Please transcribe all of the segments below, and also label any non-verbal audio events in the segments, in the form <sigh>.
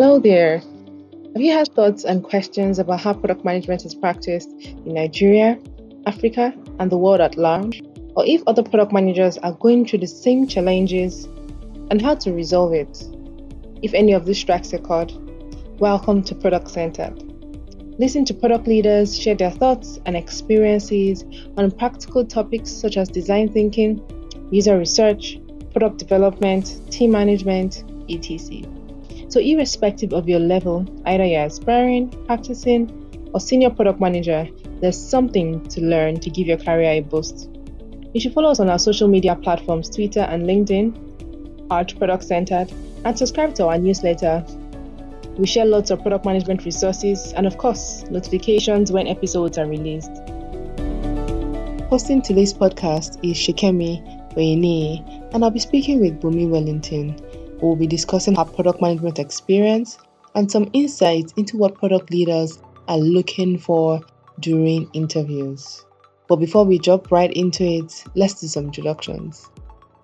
Hello there. Have you had thoughts and questions about how product management is practiced in Nigeria, Africa, and the world at large? Or if other product managers are going through the same challenges and how to resolve it? If any of this strikes a chord, welcome to Product Centered. Listen to product leaders share their thoughts and experiences on practical topics such as design thinking, user research, product development, team management, etc. So, irrespective of your level, either you're aspiring, practicing, or senior product manager, there's something to learn to give your career a boost. You should follow us on our social media platforms Twitter and LinkedIn, Arch Product Centered, and subscribe to our newsletter. We share lots of product management resources and, of course, notifications when episodes are released. Hosting today's podcast is Shikemi Oyene, and I'll be speaking with Bumi Wellington We'll be discussing our product management experience and some insights into what product leaders are looking for during interviews. But before we jump right into it, let's do some introductions.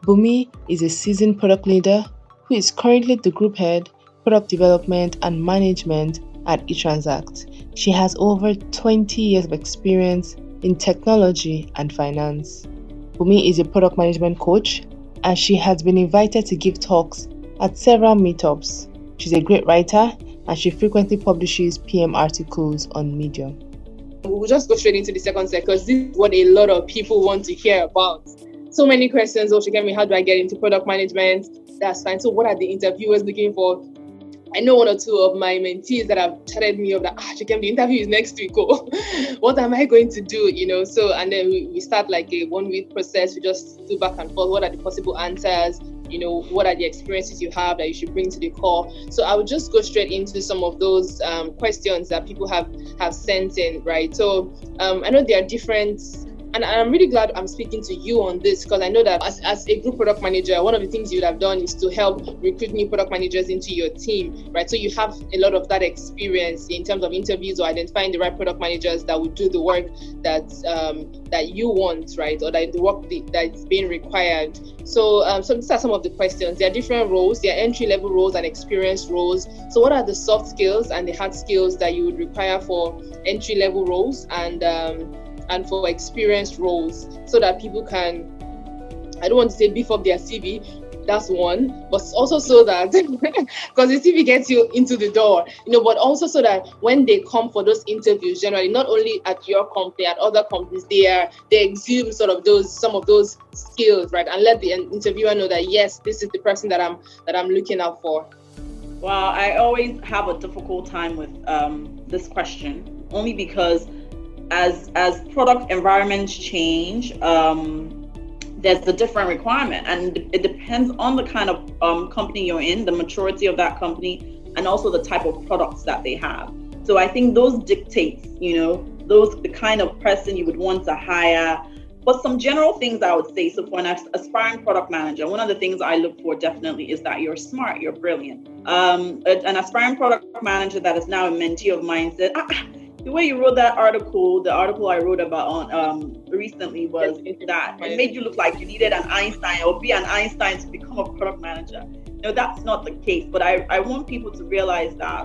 Bumi is a seasoned product leader who is currently the group head, product development and management at eTranzact. She has over 20 years of experience in technology and finance. Bumi is a product management coach and she has been invited to give talks at several meetups. She's a great writer and she frequently publishes PM articles on Medium. We'll just go straight into the second set because this is what a lot of people want to hear about. So many questions. Oh, she gave me. how do I get into product management? That's fine. So, what are the interviewers looking for? I know one or two of my mentees that have chatted me up that ah, Chikem, the interview is next week. Oh, <laughs> what am I going to do? You know, so and then we, we start like a one week process. We just do back and forth. What are the possible answers? You know what are the experiences you have that you should bring to the call so i would just go straight into some of those um, questions that people have have sent in right? So um, i know there are different and I'm really glad I'm speaking to you on this because I know that as, as a group product manager, one of the things you would have done is to help recruit new product managers into your team, right? So you have a lot of that experience in terms of interviews or identifying the right product managers that would do the work that um, that you want, right? Or that the work that's being required. So, um, so these are some of the questions. There are different roles. There are entry level roles and experienced roles. So, what are the soft skills and the hard skills that you would require for entry level roles? And um, and for experienced roles so that people can I don't want to say beef up their CV, that's one, but also so that <laughs> because the CV gets you into the door, you know, but also so that when they come for those interviews, generally, not only at your company, at other companies, they are they exude sort of those some of those skills, right? And let the interviewer know that yes, this is the person that I'm that I'm looking out for. Well, I always have a difficult time with um, this question, only because as as product environments change, um, there's a different requirement, and it depends on the kind of um, company you're in, the maturity of that company, and also the type of products that they have. So I think those dictates, you know, those the kind of person you would want to hire. But some general things I would say. So for an aspiring product manager, one of the things I look for definitely is that you're smart, you're brilliant. Um, an aspiring product manager that is now a mentee of mine said, ah, the way you wrote that article, the article I wrote about on um, recently was that it made you look like you needed an Einstein or be an Einstein to become a product manager. No, that's not the case. But I, I want people to realize that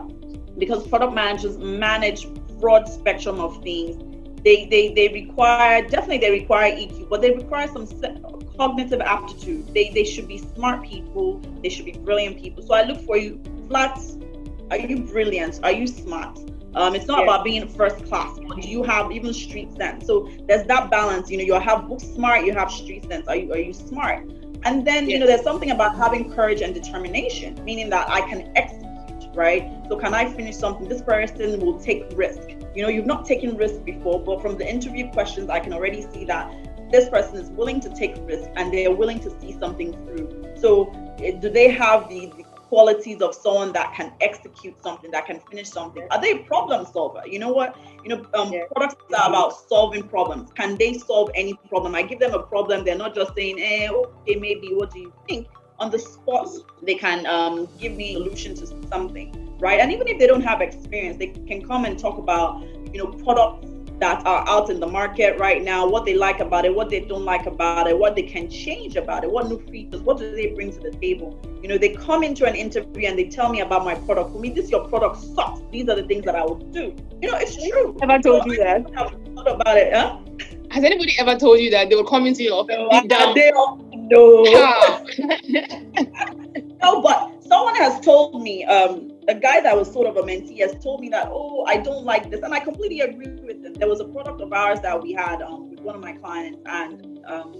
because product managers manage broad spectrum of things, they, they, they require definitely they require EQ, but they require some cognitive aptitude. They, they should be smart people. They should be brilliant people. So I look for you. Flats, are you brilliant? Are you smart? Um, it's not yeah. about being first class, but you have even street sense. So there's that balance. You know, you have book smart, you have street sense. Are you are you smart? And then you know, there's something about having courage and determination, meaning that I can execute, right? So can I finish something? This person will take risk. You know, you've not taken risk before, but from the interview questions, I can already see that this person is willing to take risk and they are willing to see something through. So eh, do they have the, the qualities of someone that can execute something, that can finish something? Are they a problem solver? You know what? You know, um, yeah. products are about solving problems. Can they solve any problem? I give them a problem. They're not just saying, eh, okay, maybe. What do you think? On the spot, they can um, give me a solution to something, right? And even if they don't have experience, they can come and talk about, you know, product that are out in the market right now, what they like about it, what they don't like about it, what they can change about it, what new features, what do they bring to the table. You know, they come into an interview and they tell me about my product. For me, this your product sucks. These are the things that I would do. You know, it's true. Have I told so you that? Have thought about it, huh? Has anybody ever told you that they will come into your office? No, that they no. <laughs> no, but someone has told me, um, a guy that was sort of a mentee has told me that, oh, I don't like this. And I completely agree with him. There was a product of ours that we had um, with one of my clients, and um,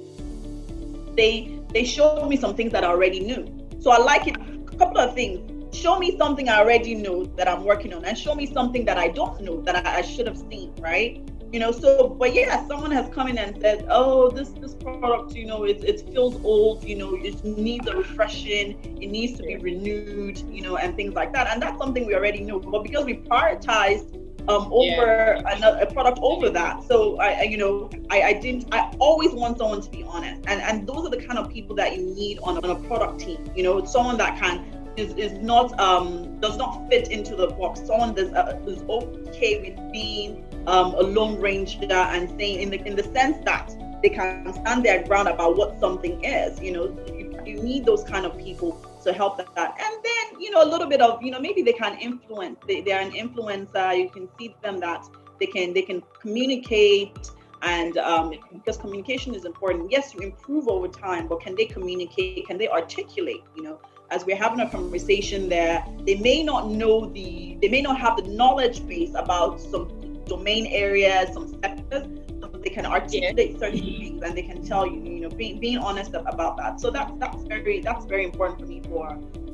they they showed me some things that I already knew. So I like it. A couple of things. Show me something I already know that I'm working on, and show me something that I don't know that I, I should have seen, right? You know so but yeah someone has come in and said oh this this product you know it, it feels old you know it needs a refreshing it needs to be renewed you know and things like that and that's something we already know but because we prioritized um, over yeah. another a product over that. So I, I you know, I, I, didn't. I always want someone to be honest, and and those are the kind of people that you need on, on a product team. You know, someone that can is, is not um does not fit into the box. Someone that's uh, is okay with being um, a lone ranger and saying in the in the sense that they can stand their ground about what something is. You know, you, you need those kind of people to help that. And then, you know, a little bit of, you know, maybe they can influence. They, they're an influencer. You can see them that they can they can communicate and um, because communication is important yes you improve over time but can they communicate can they articulate you know as we're having a conversation there they may not know the they may not have the knowledge base about some domain areas, some sectors, so they can articulate certain things and they can tell you, you know, being, being honest about that. So that's that's very that's very important for me for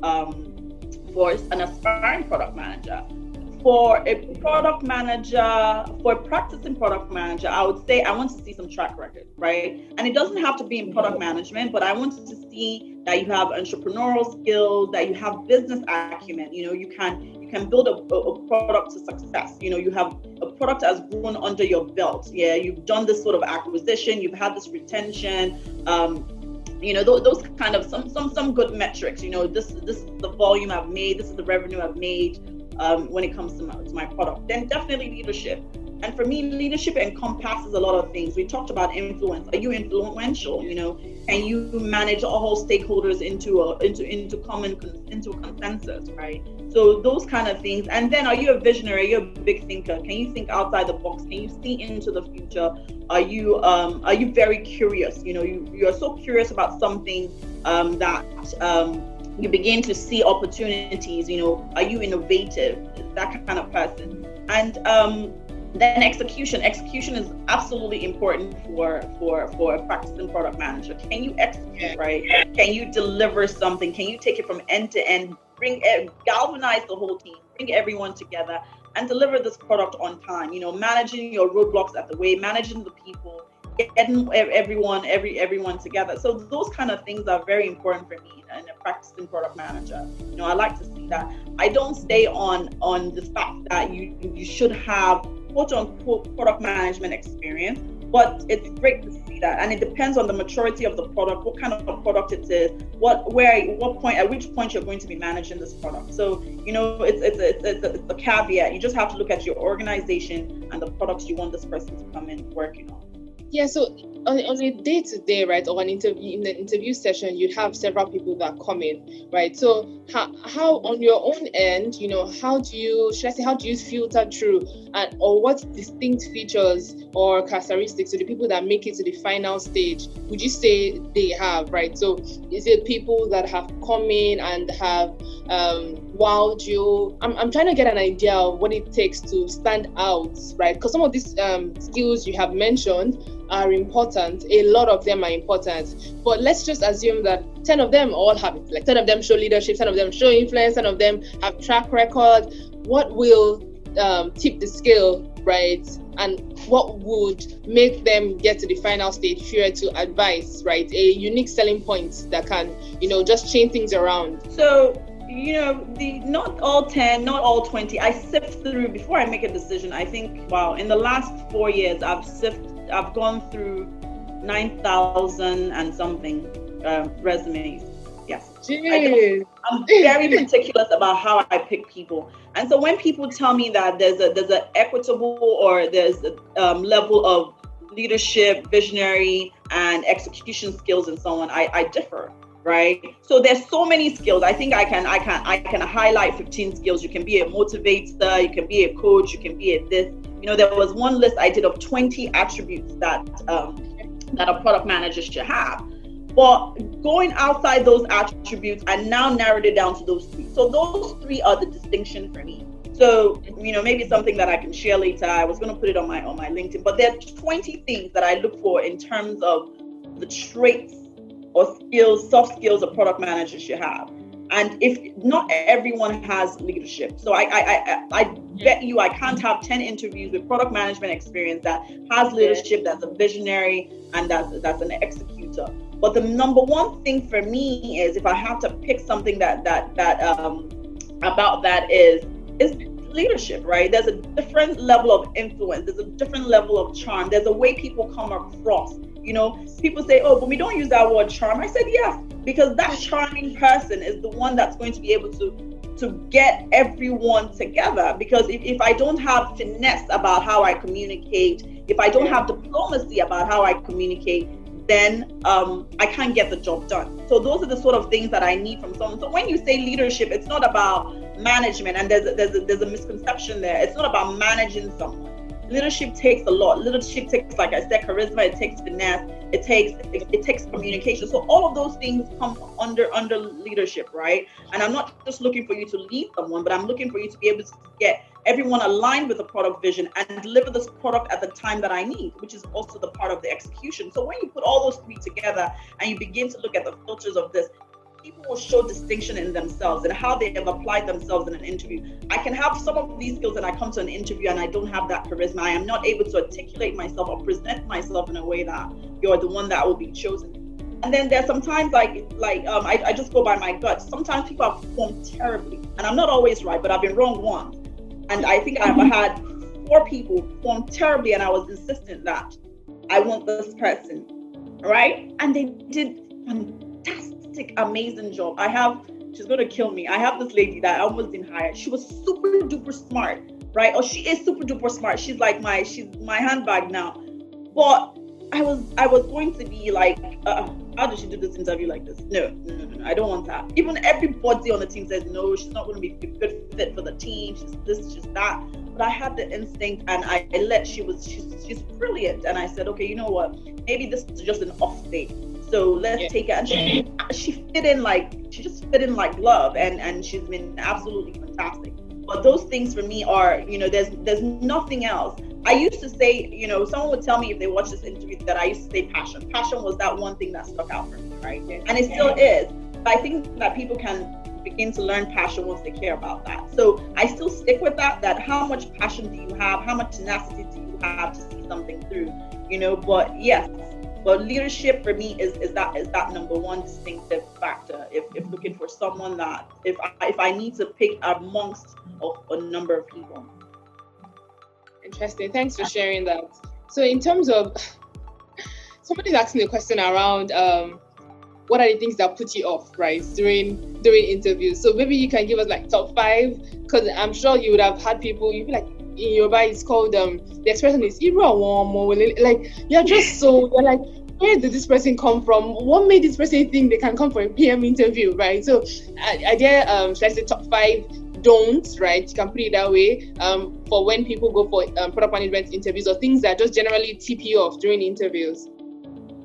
um, for an aspiring product manager. For a product manager, for a practicing product manager, I would say I want to see some track record, right? And it doesn't have to be in product management, but I want to see that you have entrepreneurial skills, that you have business acumen. You know, you can you can build a, a, product to success. You know, you have a product has grown under your belt. Yeah, you've done this sort of acquisition, you've had this retention. Um, you know, those, those kind of some some some good metrics. You know, this this is the volume I've made, this is the revenue I've made um, when it comes to my, to my product. Then definitely leadership. And for me, leadership encompasses a lot of things. We talked about influence. Are you influential? You know, can you manage all stakeholders into a into into common into a consensus, right? So those kind of things. And then, are you a visionary? Are you a big thinker? Can you think outside the box? Can you see into the future? Are you um, are you very curious? You know, you you are so curious about something um, that um, you begin to see opportunities. You know, are you innovative? That kind of person. And um, then execution. Execution is absolutely important for for for a practicing product manager. Can you execute right? Can you deliver something? Can you take it from end to end? Bring galvanize the whole team. Bring everyone together and deliver this product on time. You know managing your roadblocks at the way managing the people getting everyone every everyone together so those kind of things are very important for me and a practicing product manager you know i like to see that i don't stay on on the fact that you you should have quote unquote product management experience, but it's great to see that. And it depends on the maturity of the product, what kind of product it is, what where what point at which point you're going to be managing this product. So you know it's it's it's, it's, a, it's a caveat. You just have to look at your organization and the products you want this person to come in working on. Yeah, so on, on a day to day, right, or an interview in the interview session, you'd have several people that come in, right? So how, how on your own end, you know, how do you should I say how do you filter through and or what distinct features or characteristics to the people that make it to the final stage would you say they have, right? So is it people that have come in and have um wowed you? I'm, I'm trying to get an idea of what it takes to stand out, right? Because some of these um, skills you have mentioned are important. A lot of them are important. But let's just assume that 10 of them all have. Like 10 of them show leadership, 10 of them show influence, 10 of them have track record. What will um, tip the scale, right? And what would make them get to the final stage you to advise, right? A unique selling point that can, you know, just change things around. So you know the not all 10 not all 20 i sift through before i make a decision i think wow in the last four years i've sifted I've gone through 9,000 and something uh, resumes. Yes. Jeez. I'm very <laughs> meticulous about how I pick people. And so when people tell me that there's a there's an equitable or there's a um, level of leadership, visionary, and execution skills and so on, I, I differ right so there's so many skills i think i can i can i can highlight 15 skills you can be a motivator you can be a coach you can be a this you know there was one list i did of 20 attributes that um, that a product manager should have. But going outside those attributes i now narrowed it down to those three so those three are the distinction for me. So you know maybe something that i can share later. I was going to put it on my on my linkedin but there are 20 things that i look for in terms of the traits or skills, soft skills a product manager should have. And if not everyone has leadership, so I I, I, I bet you I can't have 10 interviews with product management experience that has leadership, that's a visionary, and that's that's an executor. But the number one thing for me is if I have to pick something that that that um about that is is leadership, right? There's a different level of influence, there's a different level of charm, there's a way people come across you know, people say, oh, but we don't use that word charm. I said, yes, because that charming person is the one that's going to be able to to get everyone together. Because if, if I don't have finesse about how I communicate, if I don't have diplomacy about how I communicate, then um, I can't get the job done. So those are the sort of things that I need from someone. So when you say leadership, it's not about management, and there's a, there's a, there's a misconception there. It's not about managing someone leadership takes a lot. Leadership takes, like I said, charisma. It takes finesse. It takes it, it, takes communication. So all of those things come under under leadership, right? And I'm not just looking for you to lead someone, but I'm looking for you to be able to get everyone aligned with the product vision and deliver this product at the time that I need, which is also the part of the execution. So when you put all those three together and you begin to look at the filters of this, people will show distinction in themselves and how they have applied themselves in an interview. I can have some of these skills and I come to an interview and I don't have that charisma. I am not able to articulate myself or present myself in a way that you're the one that will be chosen. And then there's sometimes like like um, I, I just go by my gut. Sometimes people have performed terribly, and I'm not always right, but I've been wrong once. And I think I've had four people perform terribly, and I was insistent that I want this person, right? And they did fantastic fantastic, amazing job. I have, she's gonna kill me. I have this lady that I almost didn't hire. She was super duper smart, right? Or she is super duper smart. She's like my, she's my handbag now. But I was, I was going to be like, uh, how did she do this interview like this? No, no, no, no, I don't want that. Even everybody on the team says no, she's not going to be a good fit for the team. She's this, she's that. But I had the instinct, and I, I let she was, she's, she's brilliant. And I said, okay, you know what? Maybe this is just an off day so let's yeah. take it. And she she fit in like she just fit in like love, and and she's been absolutely fantastic. But those things for me are, you know, there's there's nothing else. I used to say, you know, someone would tell me if they watched this interview that I used to say passion. Passion was that one thing that stuck out for me, right? And it still is. But I think that people can begin to learn passion once they care about that. So I still stick with that. That how much passion do you have? How much tenacity do you have to see something through? You know, but yes, but leadership for me is, is that is that number one distinctive factor. If, if looking for someone that if I, if I need to pick amongst a, a number of people. Interesting. Thanks for sharing that. So in terms of <sighs> somebody's asking a question around um, what are the things that put you off right during during interviews so maybe you can give us like top five because i'm sure you would have had people you'd be like in Yoruba it's called um the expression is like you're just so you're like where did this person come from? What made this person think they can come for a PM interview, right? So, I dare um, should I say top five don'ts, right? You can put it that way um, for when people go for um, product management interviews or things that just generally tip you off during interviews.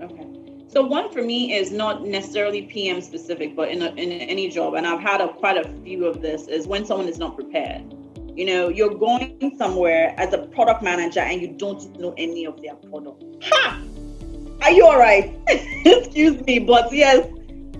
Okay. So one for me is not necessarily PM specific, but in, a, in any job, and I've had a, quite a few of this, is when someone is not prepared. You know, you're going somewhere as a product manager and you don't know any of their product. Ha! Are you all right? <laughs> Excuse me, but yes,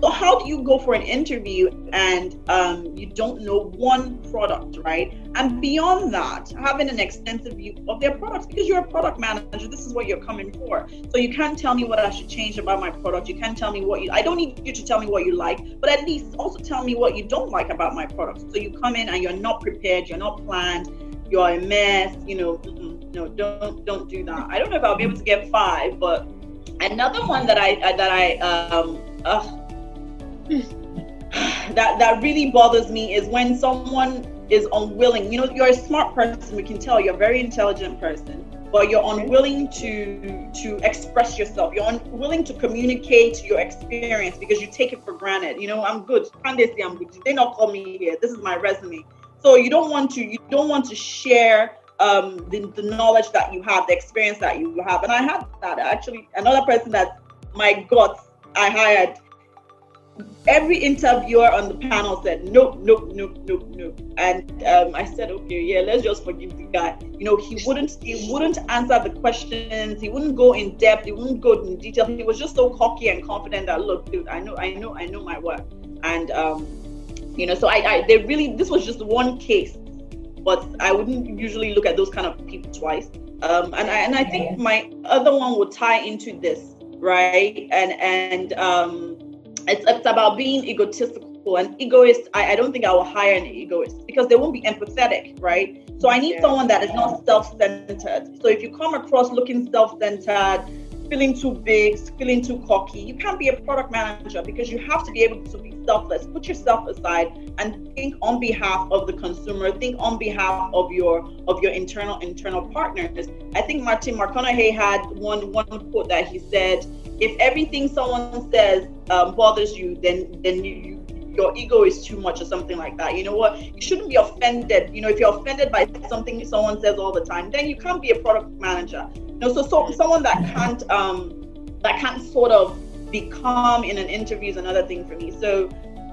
so how do you go for an interview and um, you don't know one product, right? And beyond that, having an extensive view of their products because you're a product manager, this is what you're coming for. So you can't tell me what I should change about my product. You can't tell me what you. I don't need you to tell me what you like, but at least also tell me what you don't like about my product. So you come in and you're not prepared, you're not planned, you're a mess. You know, no, don't don't do that. I don't know if I'll be able to get five, but another one that I that I um. That that really bothers me is when someone is unwilling. You know, you're a smart person. We can tell you're a very intelligent person, but you're unwilling to to express yourself. You're unwilling to communicate your experience because you take it for granted. You know, I'm good. Can they say I'm good? They not call me here? This is my resume. So you don't want to you don't want to share um, the, the knowledge that you have, the experience that you have. And I had that actually. Another person that my guts I hired every interviewer on the panel said nope, nope, nope, nope, nope. And um, I said, okay, yeah, let's just forgive the guy. You know, he wouldn't he wouldn't answer the questions. He wouldn't go in depth. He wouldn't go in detail. He was just so cocky and confident that look, dude, I know, I know, I know my work. And um, you know, so I, I they really this was just one case, but I wouldn't usually look at those kind of people twice. Um, and I and I think my other one would tie into this, right? And and um it's, it's about being egotistical and egoist. I, I don't think I will hire an egoist because they won't be empathetic, right? So I need yeah. someone that is not self-centered. So if you come across looking self-centered, feeling too big, feeling too cocky, you can't be a product manager because you have to be able to be selfless. Put yourself aside and think on behalf of the consumer. Think on behalf of your of your internal internal partners. I think Martin McConaughey had one one quote that he said if everything someone says um, bothers you, then then you, you your ego is too much or something like that. You know what? You shouldn't be offended. You know, if you're offended by something someone says all the time, then you can't be a product manager. You know, so, so someone that can't um that can't sort of be calm in an interview is another thing for me. So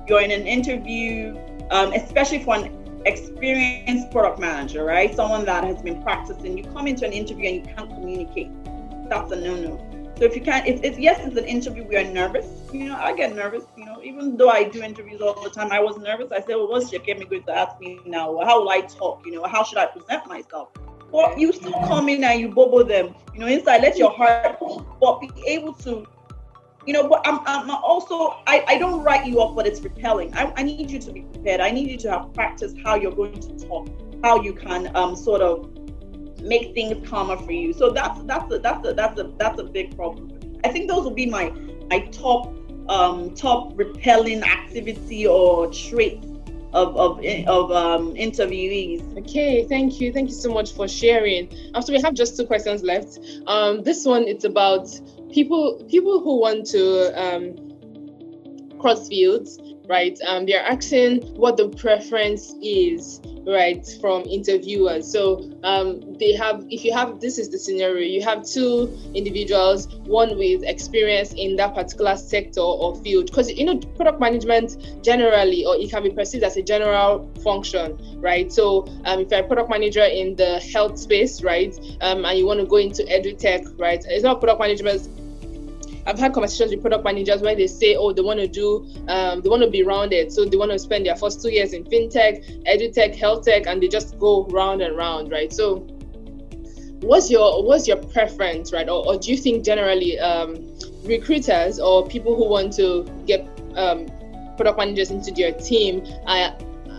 you're in an interview, um, especially for an experienced product manager, right? Someone that has been practicing. You come into an interview and you can't communicate. That's a no-no so if you can't, if, yes, it's an interview, we are nervous. You know, I get nervous. You know, even though I do interviews all the time, I was nervous. I said, well, what's your going to ask me now? How will I talk? You know, how should I present myself? Well, you still come in and you bubble them. You know, inside, let your heart, but be able to you know but i'm, I'm also I, I don't write you off but it's repelling I, I need you to be prepared i need you to have practiced how you're going to talk how you can um sort of make things calmer for you. So that's that's a that's a that's a that's a big problem. I think those will be my my top um, top repelling activity or trait of of of um, interviewees. Okay, thank you, thank you so much for sharing. After we have just two questions left. Um, this one it's about people people who want to um, cross fields, right? Um, they're asking what the preference is right from interviewers. So um, they have if you have this is the scenario you have two individuals one with experience in that particular sector or field. Because you know product management generally or it can be perceived as a general function right? So um, if you're a product manager in the health space right um, and you want to go into edutech right it's not product management I've had conversations with product managers where they say, oh, they want to do, um, they want to be rounded. So they want to spend their first two years in fintech, edutech, health tech, and they just go round and round, right? So what's your what's your preference, right? Or, or do you think generally um, recruiters or people who want to get um, product managers into their team are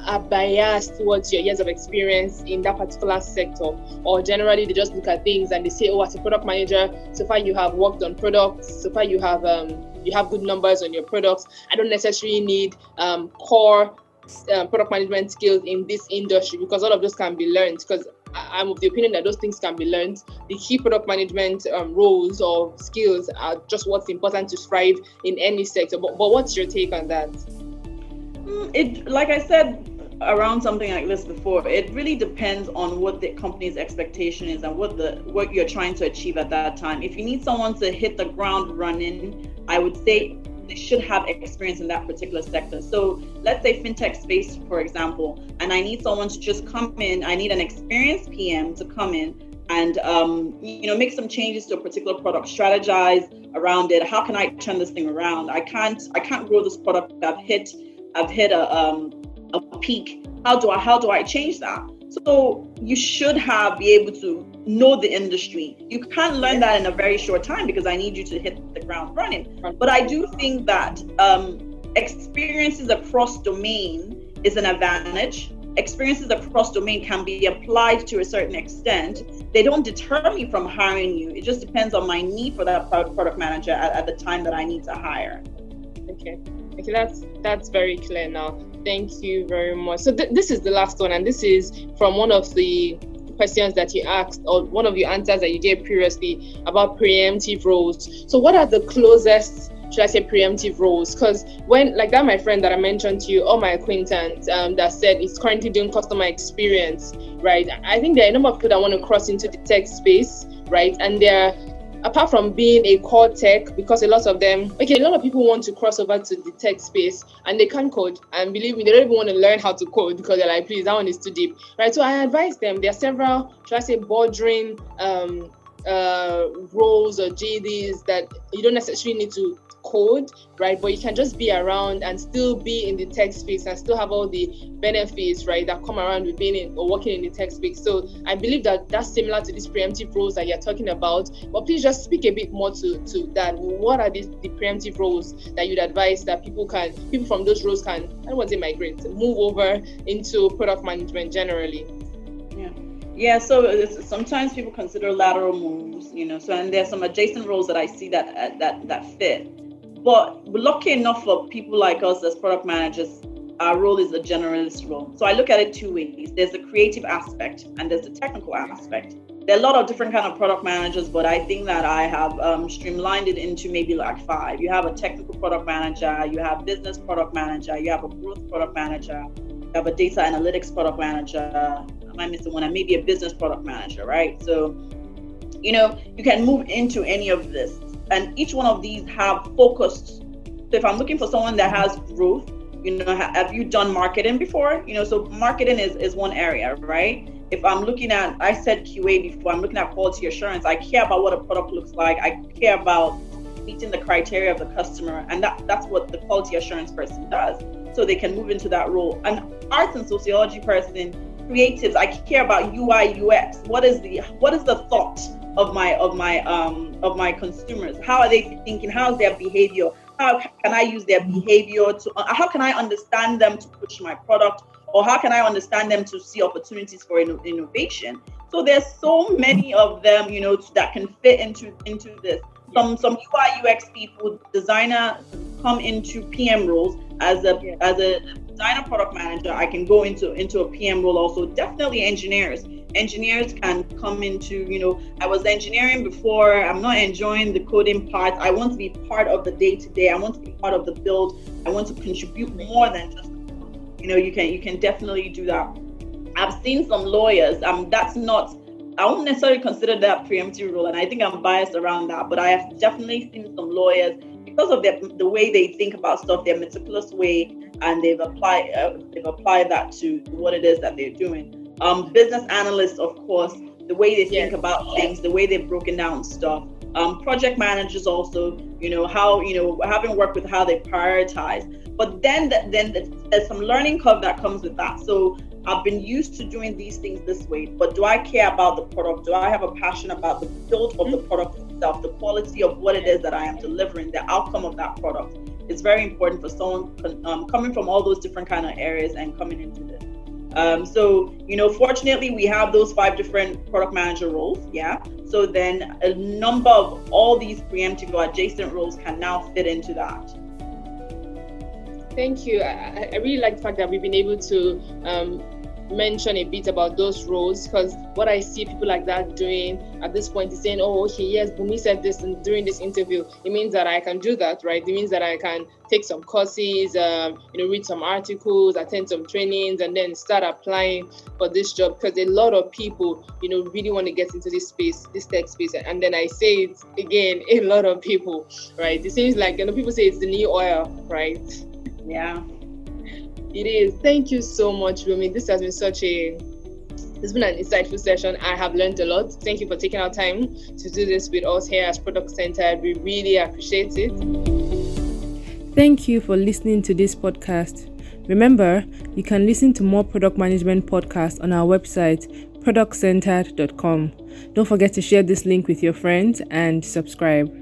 are biased towards your years of experience in that particular sector, or generally they just look at things and they say, "Oh, as a product manager, so far you have worked on products, so far you have um, you have good numbers on your products. I don't necessarily need um, core um, product management skills in this industry because all of those can be learned. Because I'm of the opinion that those things can be learned. The key product management um, roles or skills are just what's important to thrive in any sector. But, but what's your take on that? Mm, it, like I said, around something like this before it really depends on what the company's expectation is and what the what you're trying to achieve at that time. If you need someone to hit the ground running i would say they should have experience in that particular sector. So let's say fintech space for example and i need someone to just come in i need an experienced pm to come in and um, you know make some changes to a particular product strategize around it. How can i turn this thing around? I can't i can't grow this product. I've hit i've hit a um, a peak how do i how do i change that? So you should have be able to know the industry. You can't learn that in a very short time because i need you to hit the ground running. But i do think that um, experiences across domain is an advantage. Experiences across domain can be applied to a certain extent. They don't deter me from hiring you. It just depends on my need for that product manager at, at the time that i need to hire. Okay. Okay, that's that's very clear now. Thank you very much. So th- this is the last one, and this is from one of the questions that you asked or one of your answers that you gave previously about preemptive roles. So what are the closest should I say preemptive roles? Because when like that, my friend that I mentioned to you, or my acquaintance um, that said is currently doing customer experience, right? I think there are a number of people that want to cross into the tech space, right? And they're apart from being a core tech, because a lot of them, okay, a lot of people want to cross over to the tech space and they can't code. And believe me, they don't even want to learn how to code because they're like, please, that one is too deep, right? So I advise them. There are several, should I say, bordering um, uh, roles or JDs that you don't necessarily need to code, right? But you can just be around and still be in the tech space and still have all the benefits, right, that come around with being in or working in the tech space. So I believe that that's similar to these preemptive roles that you're talking about. But please just speak a bit more to, to that. What are these the preemptive roles that you'd advise that people can, people from those roles can, I don't want to say migrate, move over into product management generally? Yeah. Yeah, so sometimes people consider lateral moves, you know. So and there's some adjacent roles that I see that uh, that that fit. But lucky enough for people like us as product managers, our role is a generalist role. So I look at it two ways. There's the creative aspect and there's the technical aspect. There are a lot of different kind of product managers, but I think that I have um, streamlined it into maybe like five. You have a technical product manager, you have business product manager, you have a growth product manager, you have a data analytics product manager. Am I missing one? And maybe a business product manager, right? So, you know, you can move into any of this and each one of these have focused. So if I'm looking for someone that has growth, you know, have you done marketing before? You know, so marketing is, is one area, right? If I'm looking at, I said QA before, I'm looking at quality assurance. I care about what a product looks like. I care about meeting the criteria of the customer, and that that's what the quality assurance person does. So they can move into that role. An arts and sociology person, creatives, I care about UI UX. What is the what is the thought? Of my of my um of my consumers. How are they thinking? How's their behavior? How can i use their behavior to uh, how can i understand them to push my product? Or how can i understand them to see opportunities for innovation? So there's so many of them you know that can fit into into this. Some some ui ux people designer come into pm roles. As a as a designer product manager i can go into into a pm role also. Definitely engineers engineers can come into you know i was engineering before i'm not enjoying the coding part i want to be part of the day to day i want to be part of the build i want to contribute more than just you know you can you can definitely do that i've seen some lawyers um that's not I won't necessarily consider that preemptive role, and I think I'm biased around that. But I have definitely seen some lawyers because of their, the way they think about stuff, their meticulous way, and they've applied uh, they've applied that to what it is that they're doing. Um, business analysts, of course, the way they think yes. about things, the way they've broken down stuff. Um, project managers also, you know, how, you know, having worked with how they prioritize. But then, the, then there's some learning curve that comes with that. So I've been used to doing these things this way, but do I care about the product? Do I have a passion about the build of the mm-hmm. product itself, the quality of what it is that I am delivering, the outcome of that product? It's very important for someone um, coming from all those different kind of areas and coming into. Um, so, you know, fortunately, we have those five different product manager roles. Yeah. So then a number of all these preemptive or adjacent roles can now fit into that. Thank you. I, I really like the fact that we've been able to um, mention a bit about those roles because what I see people like that doing at this point is saying, oh, okay, yes, Bumi said this during this interview. It means that I can do that, right? It means that I can take some courses, um, you know, read some articles, attend some trainings, and then start applying for this job because a lot of people, you know, really want to get into this space, this tech space. And then I say it again, <laughs> a lot of people, right? It seems like, you know, people say it's the new oil, right? Yeah. It is. Thank you so much, Bumi. This has been such a it's been an insightful session. I have learned a lot. Thank you for taking our time to do this with us here at Product Center. We really appreciate it. Thank you for listening to this podcast. Remember, you can listen to more product management podcasts on our website, productcentered.com. Don't forget to share this link with your friends and subscribe.